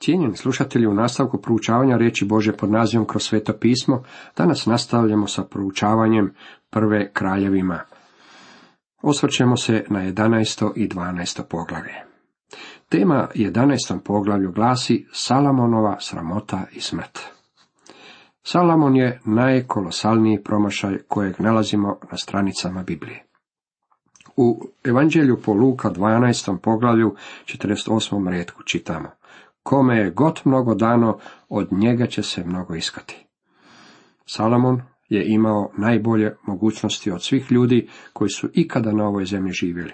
Cijenjeni slušatelji, u nastavku proučavanja riječi Bože pod nazivom kroz sveto pismo, danas nastavljamo sa proučavanjem prve kraljevima. Osvrćemo se na 11. i 12. poglavlje. Tema 11. poglavlju glasi Salamonova sramota i smrt. Salamon je najkolosalniji promašaj kojeg nalazimo na stranicama Biblije. U Evanđelju po Luka 12. poglavlju 48. redku čitamo Kome je god mnogo dano, od njega će se mnogo iskati. Salomon je imao najbolje mogućnosti od svih ljudi koji su ikada na ovoj zemlji živjeli.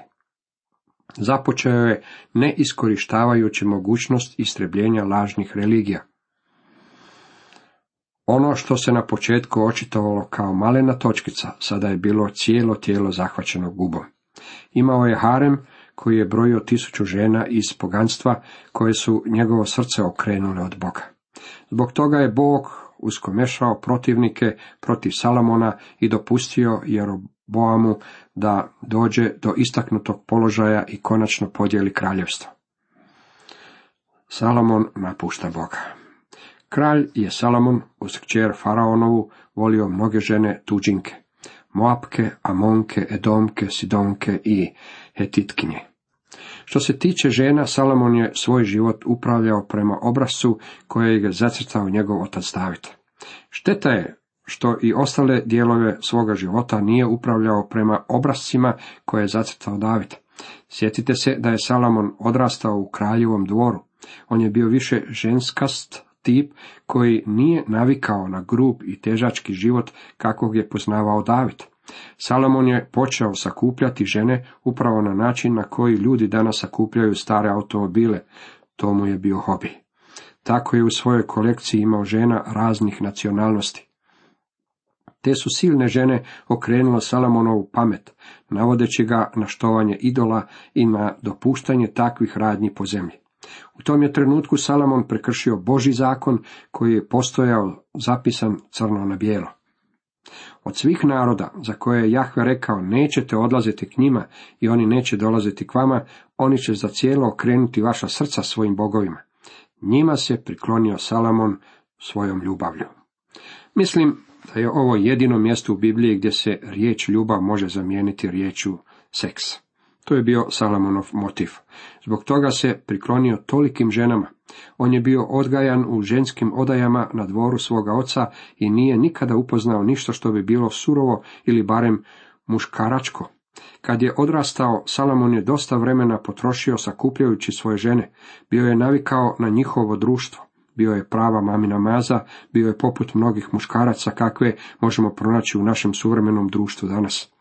Započeo je ne iskorištavajući mogućnost istrebljenja lažnih religija. Ono što se na početku očitovalo kao malena točkica, sada je bilo cijelo tijelo zahvaćeno gubom. Imao je harem koji je brojio tisuću žena iz poganstva koje su njegovo srce okrenule od Boga. Zbog toga je Bog uskomešao protivnike protiv Salamona i dopustio Jeroboamu da dođe do istaknutog položaja i konačno podijeli kraljevstvo. Salamon napušta Boga. Kralj je Salamon uz kćer Faraonovu volio mnoge žene tuđinke. Moapke, Amonke, Edomke, Sidonke i Hetitkinje. Što se tiče žena, Salomon je svoj život upravljao prema obrazcu koje je zacrtao njegov otac David. Šteta je što i ostale dijelove svoga života nije upravljao prema obrazcima koje je zacrtao David. Sjetite se da je Salomon odrastao u kraljevom dvoru. On je bio više ženskast tip koji nije navikao na grub i težački život kakvog je poznavao David. Salomon je počeo sakupljati žene upravo na način na koji ljudi danas sakupljaju stare automobile. To mu je bio hobi. Tako je u svojoj kolekciji imao žena raznih nacionalnosti. Te su silne žene okrenule Salomonovu pamet, navodeći ga na štovanje idola i na dopuštanje takvih radnji po zemlji. U tom je trenutku Salomon prekršio Boži zakon koji je postojao zapisan crno na bijelo. Od svih naroda za koje je Jahve rekao nećete odlaziti k njima i oni neće dolaziti k vama, oni će za cijelo okrenuti vaša srca svojim bogovima. Njima se priklonio Salamon svojom ljubavlju. Mislim da je ovo jedino mjesto u Bibliji gdje se riječ ljubav može zamijeniti riječu seks. To je bio Salamonov motiv. Zbog toga se priklonio tolikim ženama. On je bio odgajan u ženskim odajama na dvoru svoga oca i nije nikada upoznao ništa što bi bilo surovo ili barem muškaračko. Kad je odrastao, Salamon je dosta vremena potrošio sakupljajući svoje žene. Bio je navikao na njihovo društvo. Bio je prava mamina maza, bio je poput mnogih muškaraca kakve možemo pronaći u našem suvremenom društvu danas.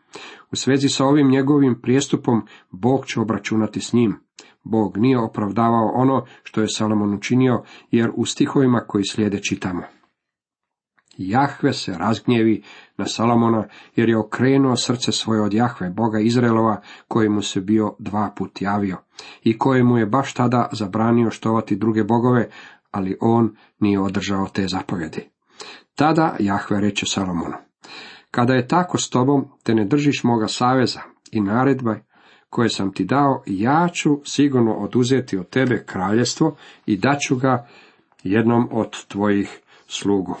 U svezi sa ovim njegovim prijestupom, Bog će obračunati s njim. Bog nije opravdavao ono što je Salomon učinio, jer u stihovima koji slijede čitamo. Jahve se razgnjevi na Salomona, jer je okrenuo srce svoje od Jahve, Boga Izraelova, kojemu se bio dva put javio, i kojemu je baš tada zabranio štovati druge bogove, ali on nije održao te zapovjedi. Tada Jahve reče Salomonu, kada je tako s tobom, te ne držiš moga saveza i naredba koje sam ti dao, ja ću sigurno oduzeti od tebe kraljestvo i daću ga jednom od tvojih slugu.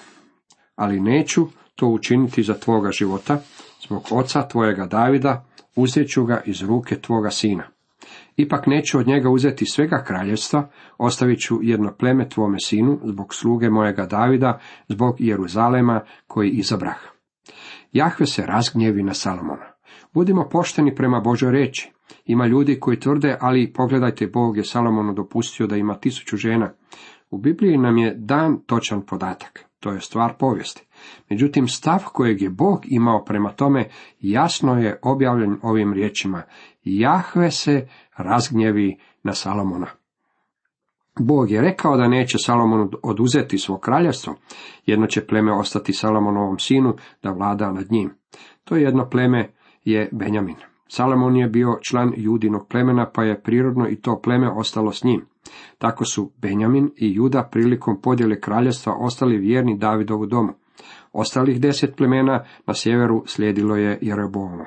Ali neću to učiniti za tvoga života, zbog oca tvojega Davida, uzet ću ga iz ruke tvoga sina. Ipak neću od njega uzeti svega kraljevstva, ostavit ću jedno pleme tvome sinu, zbog sluge mojega Davida, zbog Jeruzalema koji izabrah. Jahve se razgnjevi na Salomona. Budimo pošteni prema Božoj reči. Ima ljudi koji tvrde, ali pogledajte, Bog je Salomonu dopustio da ima tisuću žena. U Bibliji nam je dan točan podatak. To je stvar povijesti. Međutim, stav kojeg je Bog imao prema tome jasno je objavljen ovim riječima. Jahve se razgnjevi na Salomona. Bog je rekao da neće Salomonu oduzeti svo kraljevstvo, jedno će pleme ostati Salomonovom sinu da vlada nad njim. To jedno pleme je Benjamin. Salomon je bio član judinog plemena, pa je prirodno i to pleme ostalo s njim. Tako su Benjamin i Juda prilikom podjele kraljevstva ostali vjerni Davidovu domu. Ostalih deset plemena na sjeveru slijedilo je Jeroboama.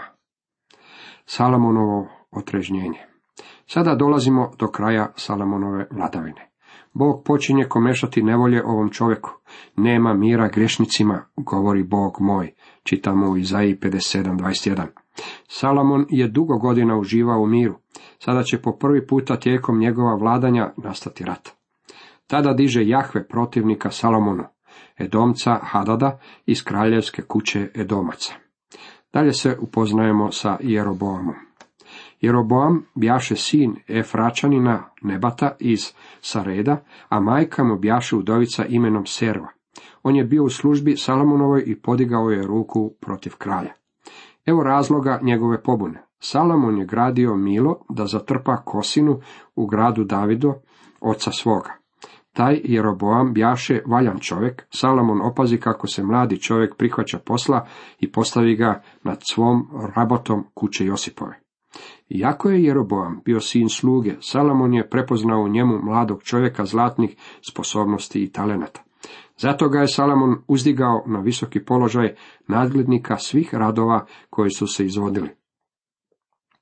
Salomonovo otrežnjenje Sada dolazimo do kraja Salomonove vladavine. Bog počinje komešati nevolje ovom čovjeku. Nema mira grešnicima, govori Bog moj. Čitamo u Izaiji 57.21. Salomon je dugo godina uživao u miru. Sada će po prvi puta tijekom njegova vladanja nastati rat. Tada diže Jahve protivnika Salomonu, Edomca Hadada iz kraljevske kuće Edomaca. Dalje se upoznajemo sa Jeroboamom. Jeroboam bjaše sin Efračanina Nebata iz Sareda, a majka mu bjaše udovica imenom Serva. On je bio u službi Salomonovoj i podigao je ruku protiv kralja. Evo razloga njegove pobune. Salomon je gradio Milo da zatrpa Kosinu u gradu Davido, oca svoga. Taj Jeroboam bjaše valjan čovjek, Salomon opazi kako se mladi čovjek prihvaća posla i postavi ga nad svom rabotom kuće Josipove. Iako je Jeroboam bio sin sluge, Salomon je prepoznao u njemu mladog čovjeka zlatnih sposobnosti i talenata. Zato ga je Salomon uzdigao na visoki položaj nadglednika svih radova koji su se izvodili.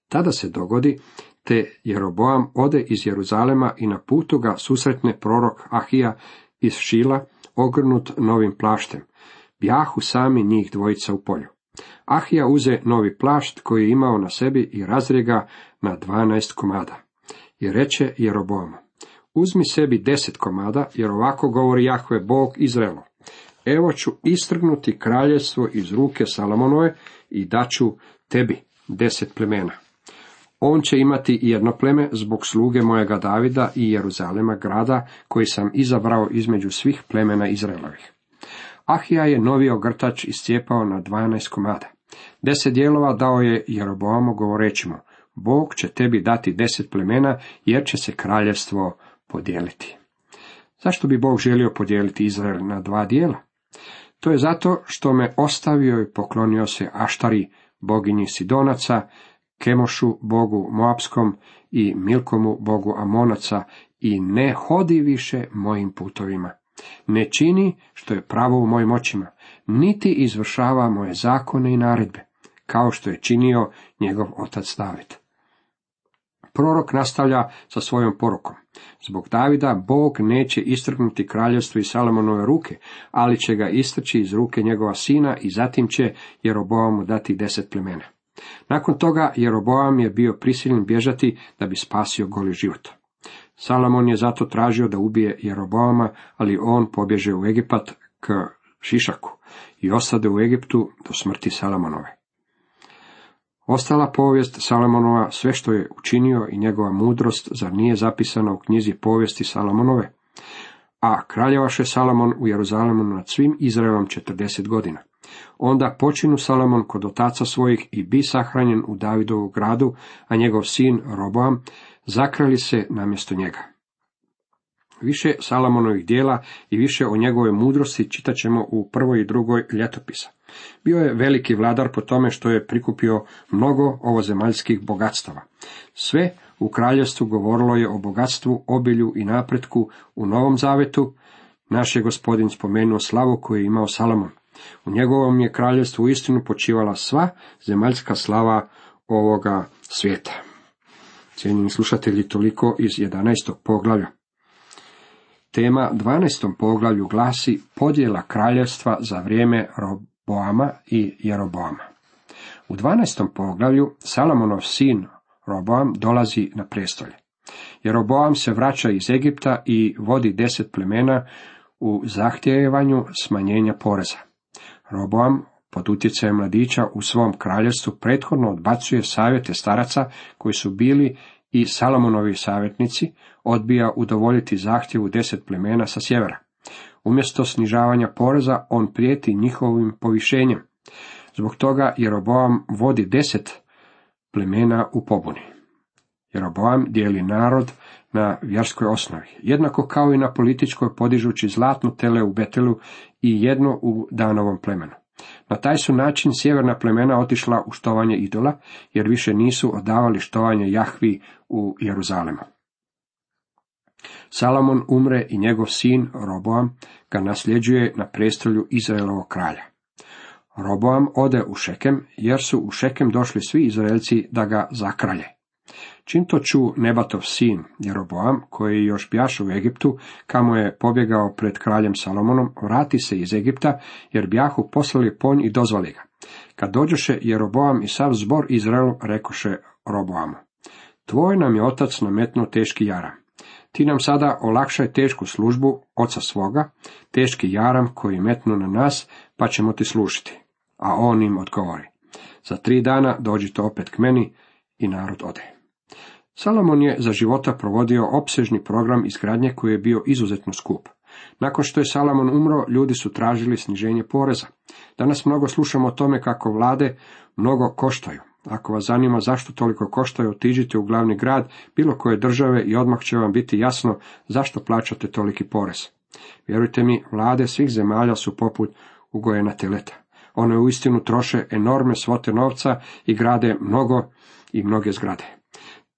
Tada se dogodi, te Jeroboam ode iz Jeruzalema i na putu ga susretne prorok Ahija iz Šila, ogrnut novim plaštem. Bjahu sami njih dvojica u polju. Ahija uze novi plašt koji je imao na sebi i razrega na dvanaest komada. I reče Jeroboamu, uzmi sebi deset komada, jer ovako govori Jahve Bog Izraelo. Evo ću istrgnuti kraljevstvo iz ruke Salomonove i daću tebi deset plemena. On će imati jedno pleme zbog sluge mojega Davida i Jeruzalema grada koji sam izabrao između svih plemena Izraelovih. Ahija je novi ogrtač iscijepao na dvanaest komada. Deset dijelova dao je Jeroboamu govoreći mu, Bog će tebi dati deset plemena, jer će se kraljevstvo podijeliti. Zašto bi Bog želio podijeliti Izrael na dva dijela? To je zato što me ostavio i poklonio se Aštari, boginji Sidonaca, Kemošu, bogu Moapskom i Milkomu, bogu Amonaca, i ne hodi više mojim putovima. Ne čini što je pravo u mojim očima, niti izvršava moje zakone i naredbe, kao što je činio njegov otac David. Prorok nastavlja sa svojom porukom. Zbog Davida Bog neće istrgnuti kraljevstvo iz Salomonove ruke, ali će ga istrći iz ruke njegova sina i zatim će Jeroboamu dati deset plemena. Nakon toga Jeroboam je bio prisiljen bježati da bi spasio goli život. Salomon je zato tražio da ubije Jeroboama, ali on pobježe u Egipat k Šišaku i ostade u Egiptu do smrti Salomonove. Ostala povijest Salomonova, sve što je učinio i njegova mudrost, zar nije zapisana u knjizi povijesti Salomonove? A kraljevaše Salomon u Jeruzalemu nad svim Izraelom četrdeset godina. Onda počinu Salomon kod otaca svojih i bi sahranjen u Davidovu gradu, a njegov sin Roboam zakrali se namjesto njega. Više Salamonovih dijela i više o njegove mudrosti čitat ćemo u prvoj i drugoj ljetopisa. Bio je veliki vladar po tome što je prikupio mnogo ovozemaljskih bogatstava. Sve u kraljevstvu govorilo je o bogatstvu, obilju i napretku u Novom Zavetu. Naš je gospodin spomenuo slavu koju je imao Salomon. U njegovom je kraljevstvu istinu počivala sva zemaljska slava ovoga svijeta. Cijenjeni slušatelji, toliko iz 11. poglavlja. Tema 12. poglavlju glasi podjela kraljevstva za vrijeme Roboama i Jeroboama. U 12. poglavlju Salomonov sin Roboam dolazi na prestolje. Jeroboam se vraća iz Egipta i vodi deset plemena u zahtjevanju smanjenja poreza. Roboam pod utjecajem mladića u svom kraljevstvu prethodno odbacuje savjete staraca koji su bili i Salomonovi savjetnici, odbija udovoljiti zahtjevu deset plemena sa sjevera. Umjesto snižavanja poreza, on prijeti njihovim povišenjem. Zbog toga Jeroboam vodi deset plemena u pobuni. Jeroboam dijeli narod na vjerskoj osnovi, jednako kao i na političkoj podižući zlatnu tele u Betelu i jedno u Danovom plemenu. Na taj su način sjeverna plemena otišla u štovanje idola, jer više nisu odavali štovanje Jahvi u Jeruzalemu. Salomon umre i njegov sin Roboam ga nasljeđuje na prestolju Izraelovog kralja. Roboam ode u Šekem, jer su u Šekem došli svi Izraelci da ga zakralje. Čim to ču Nebatov sin Jeroboam, koji još bjaše u Egiptu, kamo je pobjegao pred kraljem Salomonom, vrati se iz Egipta, jer bjahu poslali ponj i dozvali ga. Kad dođoše Jeroboam i sav zbor Izraelu, rekoše Roboamu. Tvoj nam je otac nametnuo teški jaram. Ti nam sada olakšaj tešku službu oca svoga, teški jaram koji metnu na nas, pa ćemo ti služiti. A on im odgovori. Za tri dana dođite opet k meni i narod ode. Salomon je za života provodio opsežni program izgradnje koji je bio izuzetno skup. Nakon što je Salomon umro, ljudi su tražili sniženje poreza. Danas mnogo slušamo o tome kako vlade mnogo koštaju. Ako vas zanima zašto toliko koštaju, otiđite u glavni grad bilo koje države i odmah će vam biti jasno zašto plaćate toliki porez. Vjerujte mi, vlade svih zemalja su poput ugojena teleta. One uistinu troše enorme svote novca i grade mnogo i mnoge zgrade.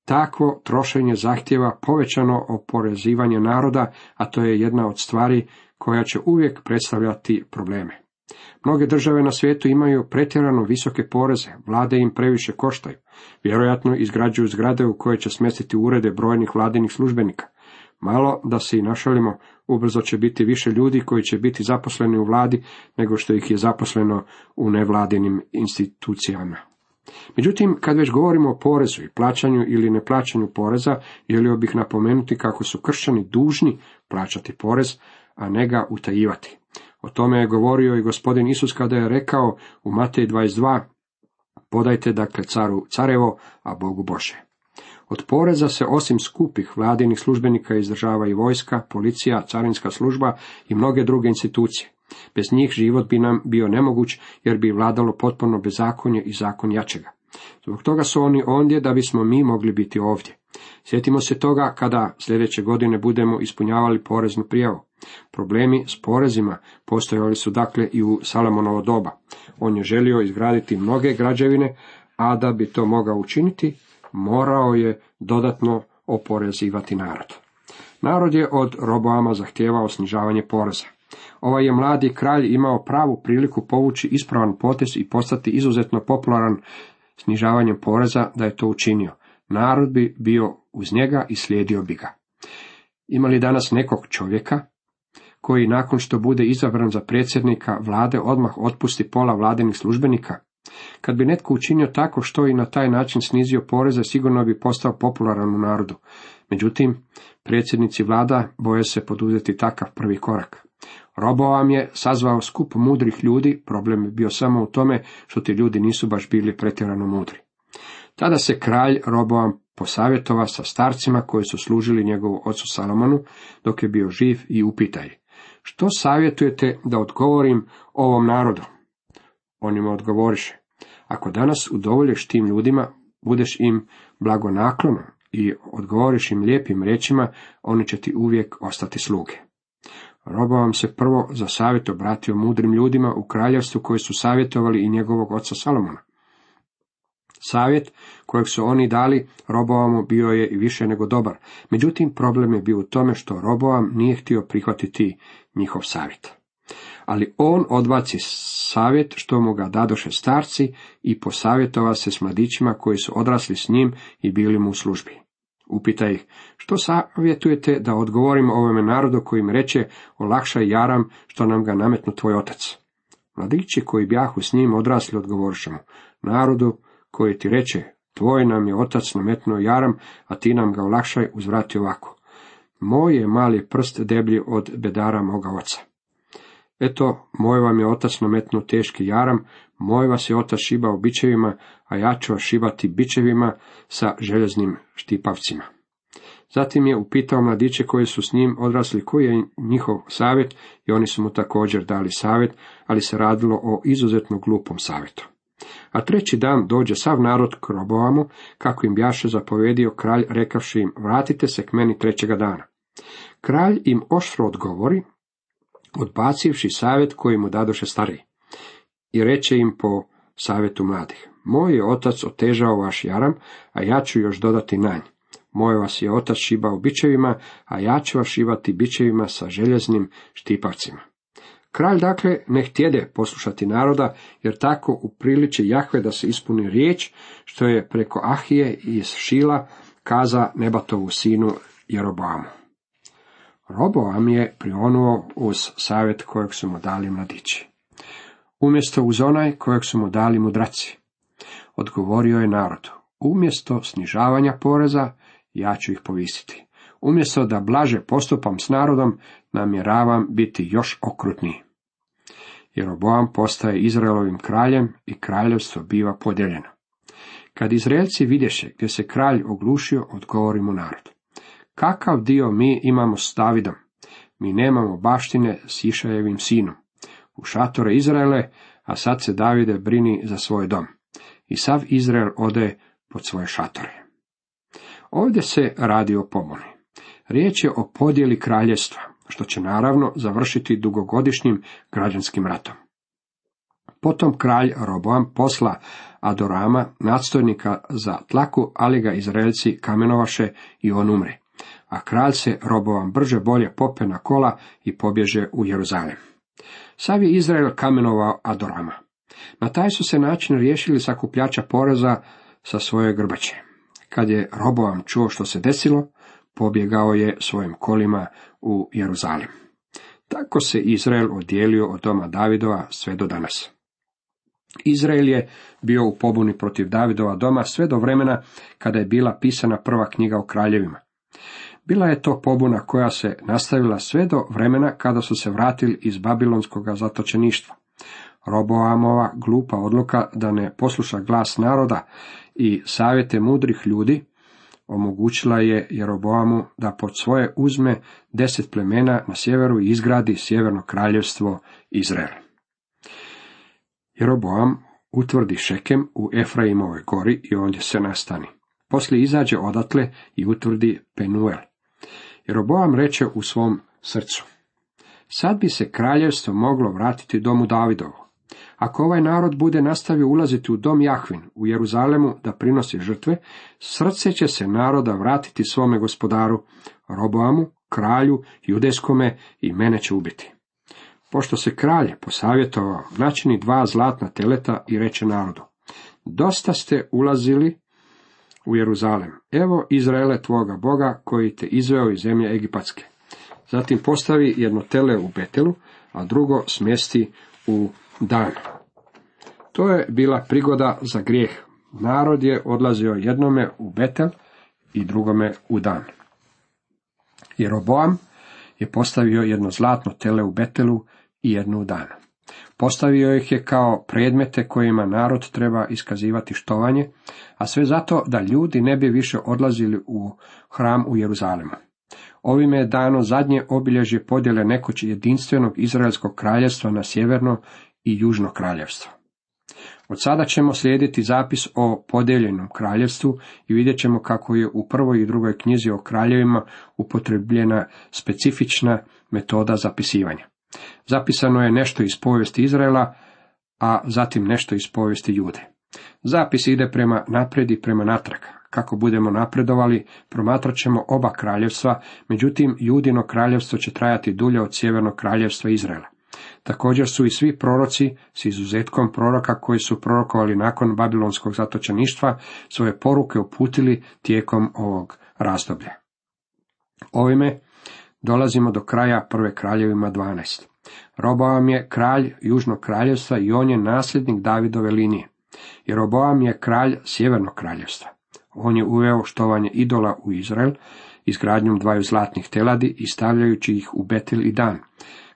Takvo trošenje zahtjeva povećano oporezivanje naroda, a to je jedna od stvari koja će uvijek predstavljati probleme. Mnoge države na svijetu imaju pretjerano visoke poreze, vlade im previše koštaju. Vjerojatno izgrađuju zgrade u koje će smjestiti urede brojnih vladinih službenika. Malo da se i našalimo, ubrzo će biti više ljudi koji će biti zaposleni u vladi nego što ih je zaposleno u nevladinim institucijama. Međutim, kad već govorimo o porezu i plaćanju ili neplaćanju poreza, želio bih napomenuti kako su kršćani dužni plaćati porez, a ne ga utajivati. O tome je govorio i gospodin Isus kada je rekao u Matej 22, podajte dakle caru carevo, a Bogu Bože. Od poreza se osim skupih vladinih službenika izdržava i vojska, policija, carinska služba i mnoge druge institucije. Bez njih život bi nam bio nemoguć, jer bi vladalo potpuno bezakonje i zakon jačega. Zbog toga su oni ondje da bismo mi mogli biti ovdje. Sjetimo se toga kada sljedeće godine budemo ispunjavali poreznu prijavu. Problemi s porezima postojali su dakle i u Salamonovo doba. On je želio izgraditi mnoge građevine, a da bi to mogao učiniti, morao je dodatno oporezivati narod. Narod je od Roboama zahtijevao snižavanje poreza. Ovaj je mladi kralj imao pravu priliku povući ispravan potez i postati izuzetno popularan snižavanjem poreza da je to učinio. Narod bi bio uz njega i slijedio bi ga. Ima li danas nekog čovjeka koji nakon što bude izabran za predsjednika vlade odmah otpusti pola vladinih službenika? Kad bi netko učinio tako što i na taj način snizio poreze, sigurno bi postao popularan u narodu. Međutim, predsjednici vlada boje se poduzeti takav prvi korak. Roboam je sazvao skup mudrih ljudi, problem je bio samo u tome što ti ljudi nisu baš bili pretjerano mudri. Tada se kralj Roboam posavjetova sa starcima koji su služili njegovu ocu Salomonu dok je bio živ i upitaj. Što savjetujete da odgovorim ovom narodu? On im odgovoriše. Ako danas udovoljiš tim ljudima, budeš im blagonaklono i odgovoriš im lijepim riječima, oni će ti uvijek ostati sluge. Robovam se prvo za savjet obratio mudrim ljudima u kraljevstvu koji su savjetovali i njegovog oca Salomona. Savjet kojeg su oni dali Roboamu bio je i više nego dobar, međutim problem je bio u tome što Roboam nije htio prihvatiti njihov savjet. Ali on odbaci savjet što mu ga dadoše starci i posavjetova se s mladićima koji su odrasli s njim i bili mu u službi. Upita ih, što savjetujete da odgovorim ovome narodu koji im reče, olakšaj jaram što nam ga nametnu tvoj otac. Mladići koji bjahu s njim odrasli odgovoriše mu, narodu koji ti reče, tvoj nam je otac nametnuo jaram, a ti nam ga olakšaj uzvrati ovako. Moj je mali prst deblji od bedara moga oca. Eto, moj vam je otac nametnuo teški jaram, moj vas je otac šibao bičevima, a ja ću vas šibati bičevima sa željeznim štipavcima. Zatim je upitao mladiće koji su s njim odrasli koji je njihov savjet i oni su mu također dali savjet, ali se radilo o izuzetno glupom savjetu. A treći dan dođe sav narod k Roboamu, kako im bjaše zapovedio kralj, rekavši im, vratite se k meni trećega dana. Kralj im oštro odgovori, odbacivši savjet koji mu dadoše stariji. I reče im po savjetu mladih, moj je otac otežao vaš jaram, a ja ću još dodati nanj. Moj vas je otac šibao bičevima, a ja ću vas šivati bičevima sa željeznim štipavcima. Kralj dakle ne htjede poslušati naroda, jer tako upriliči Jahve da se ispuni riječ, što je preko Ahije iz Šila kaza Nebatovu sinu Jeroboamu. Roboam je prionuo uz savjet kojeg su mu dali mladići. Umjesto uz onaj kojeg su mu dali mudraci. Odgovorio je narodu. Umjesto snižavanja poreza, ja ću ih povisiti. Umjesto da blaže postupam s narodom, namjeravam biti još okrutniji. Jeroboam postaje Izraelovim kraljem i kraljevstvo biva podijeljeno. Kad Izraelci vidješe gdje se kralj oglušio, odgovori mu narod. Kakav dio mi imamo s Davidom? Mi nemamo baštine s Išajevim sinom. U šatore Izraele, a sad se Davide brini za svoj dom. I sav Izrael ode pod svoje šatore. Ovdje se radi o pomoni. Riječ je o podjeli kraljevstva, što će naravno završiti dugogodišnjim građanskim ratom. Potom kralj Roboam posla Adorama, nadstojnika za tlaku, ali ga Izraelci kamenovaše i on umre. A kralj se Roboam brže bolje pope na kola i pobježe u Jeruzalem. Sav je Izrael kamenovao Adorama. Na taj su se način riješili sakupljača poreza sa svoje grbače. Kad je Roboam čuo što se desilo, pobjegao je svojim kolima u Jeruzalem. Tako se Izrael odijelio od doma Davidova sve do danas. Izrael je bio u pobuni protiv Davidova doma sve do vremena kada je bila pisana prva knjiga o kraljevima. Bila je to pobuna koja se nastavila sve do vremena kada su se vratili iz babilonskog zatočeništva. Roboamova glupa odluka da ne posluša glas naroda i savjete mudrih ljudi omogućila je Jeroboamu da pod svoje uzme deset plemena na sjeveru i izgradi sjeverno kraljevstvo Izrael. Jeroboam utvrdi Šekem u Efraimovoj gori i ondje se nastani. Poslije izađe odatle i utvrdi Penuel. Jeroboam reče u svom srcu. Sad bi se kraljevstvo moglo vratiti domu Davidovu. Ako ovaj narod bude nastavio ulaziti u dom Jahvin, u Jeruzalemu, da prinosi žrtve, srce će se naroda vratiti svome gospodaru, Roboamu, kralju, judejskome i mene će ubiti. Pošto se kralj posavjetovao, načini dva zlatna teleta i reče narodu, dosta ste ulazili u Jeruzalem. Evo Izraele tvoga Boga koji te izveo iz zemlje Egipatske. Zatim postavi jedno tele u Betelu, a drugo smjesti u Dan. To je bila prigoda za grijeh. Narod je odlazio jednome u Betel i drugome u Dan. Jeroboam je postavio jedno zlatno tele u Betelu i jednu u Dan. Postavio ih je kao predmete kojima narod treba iskazivati štovanje, a sve zato da ljudi ne bi više odlazili u hram u Jeruzalemu. Ovime je dano zadnje obilježje podjele nekoć jedinstvenog Izraelskog kraljevstva na sjeverno i južno kraljevstvo. Od sada ćemo slijediti zapis o podijeljenom kraljevstvu i vidjet ćemo kako je u prvoj i drugoj knjizi o kraljevima upotrebljena specifična metoda zapisivanja. Zapisano je nešto iz povijesti Izraela, a zatim nešto iz povijesti Jude. Zapis ide prema naprijed i prema natrag. Kako budemo napredovali, promatrat ćemo oba kraljevstva, međutim Judino kraljevstvo će trajati dulje od sjevernog kraljevstva Izraela. Također su i svi proroci, s izuzetkom proroka koji su prorokovali nakon babilonskog zatočeništva, svoje poruke uputili tijekom ovog razdoblja. Ovime dolazimo do kraja prve kraljevima 12. Roboam je kralj južnog kraljevstva i on je nasljednik Davidove linije. Jeroboam je kralj sjevernog kraljevstva. On je uveo štovanje idola u Izrael, izgradnjom dvaju zlatnih teladi i stavljajući ih u Betel i Dan,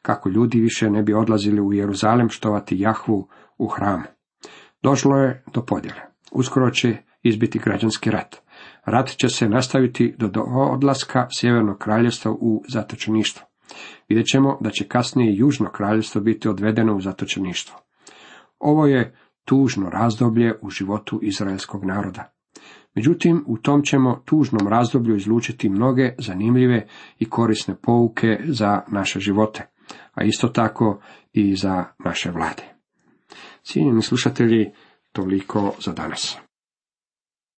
kako ljudi više ne bi odlazili u Jeruzalem štovati Jahvu u hramu. Došlo je do podjele. Uskoro će izbiti građanski rat. Rat će se nastaviti do odlaska Sjevernog kraljevstva u zatočeništvo. Vidjet ćemo da će kasnije Južno kraljevstvo biti odvedeno u zatočeništvo. Ovo je tužno razdoblje u životu izraelskog naroda. Međutim, u tom ćemo tužnom razdoblju izlučiti mnoge zanimljive i korisne pouke za naše živote a isto tako i za naše vlade. Cijenjeni slušatelji, toliko za danas.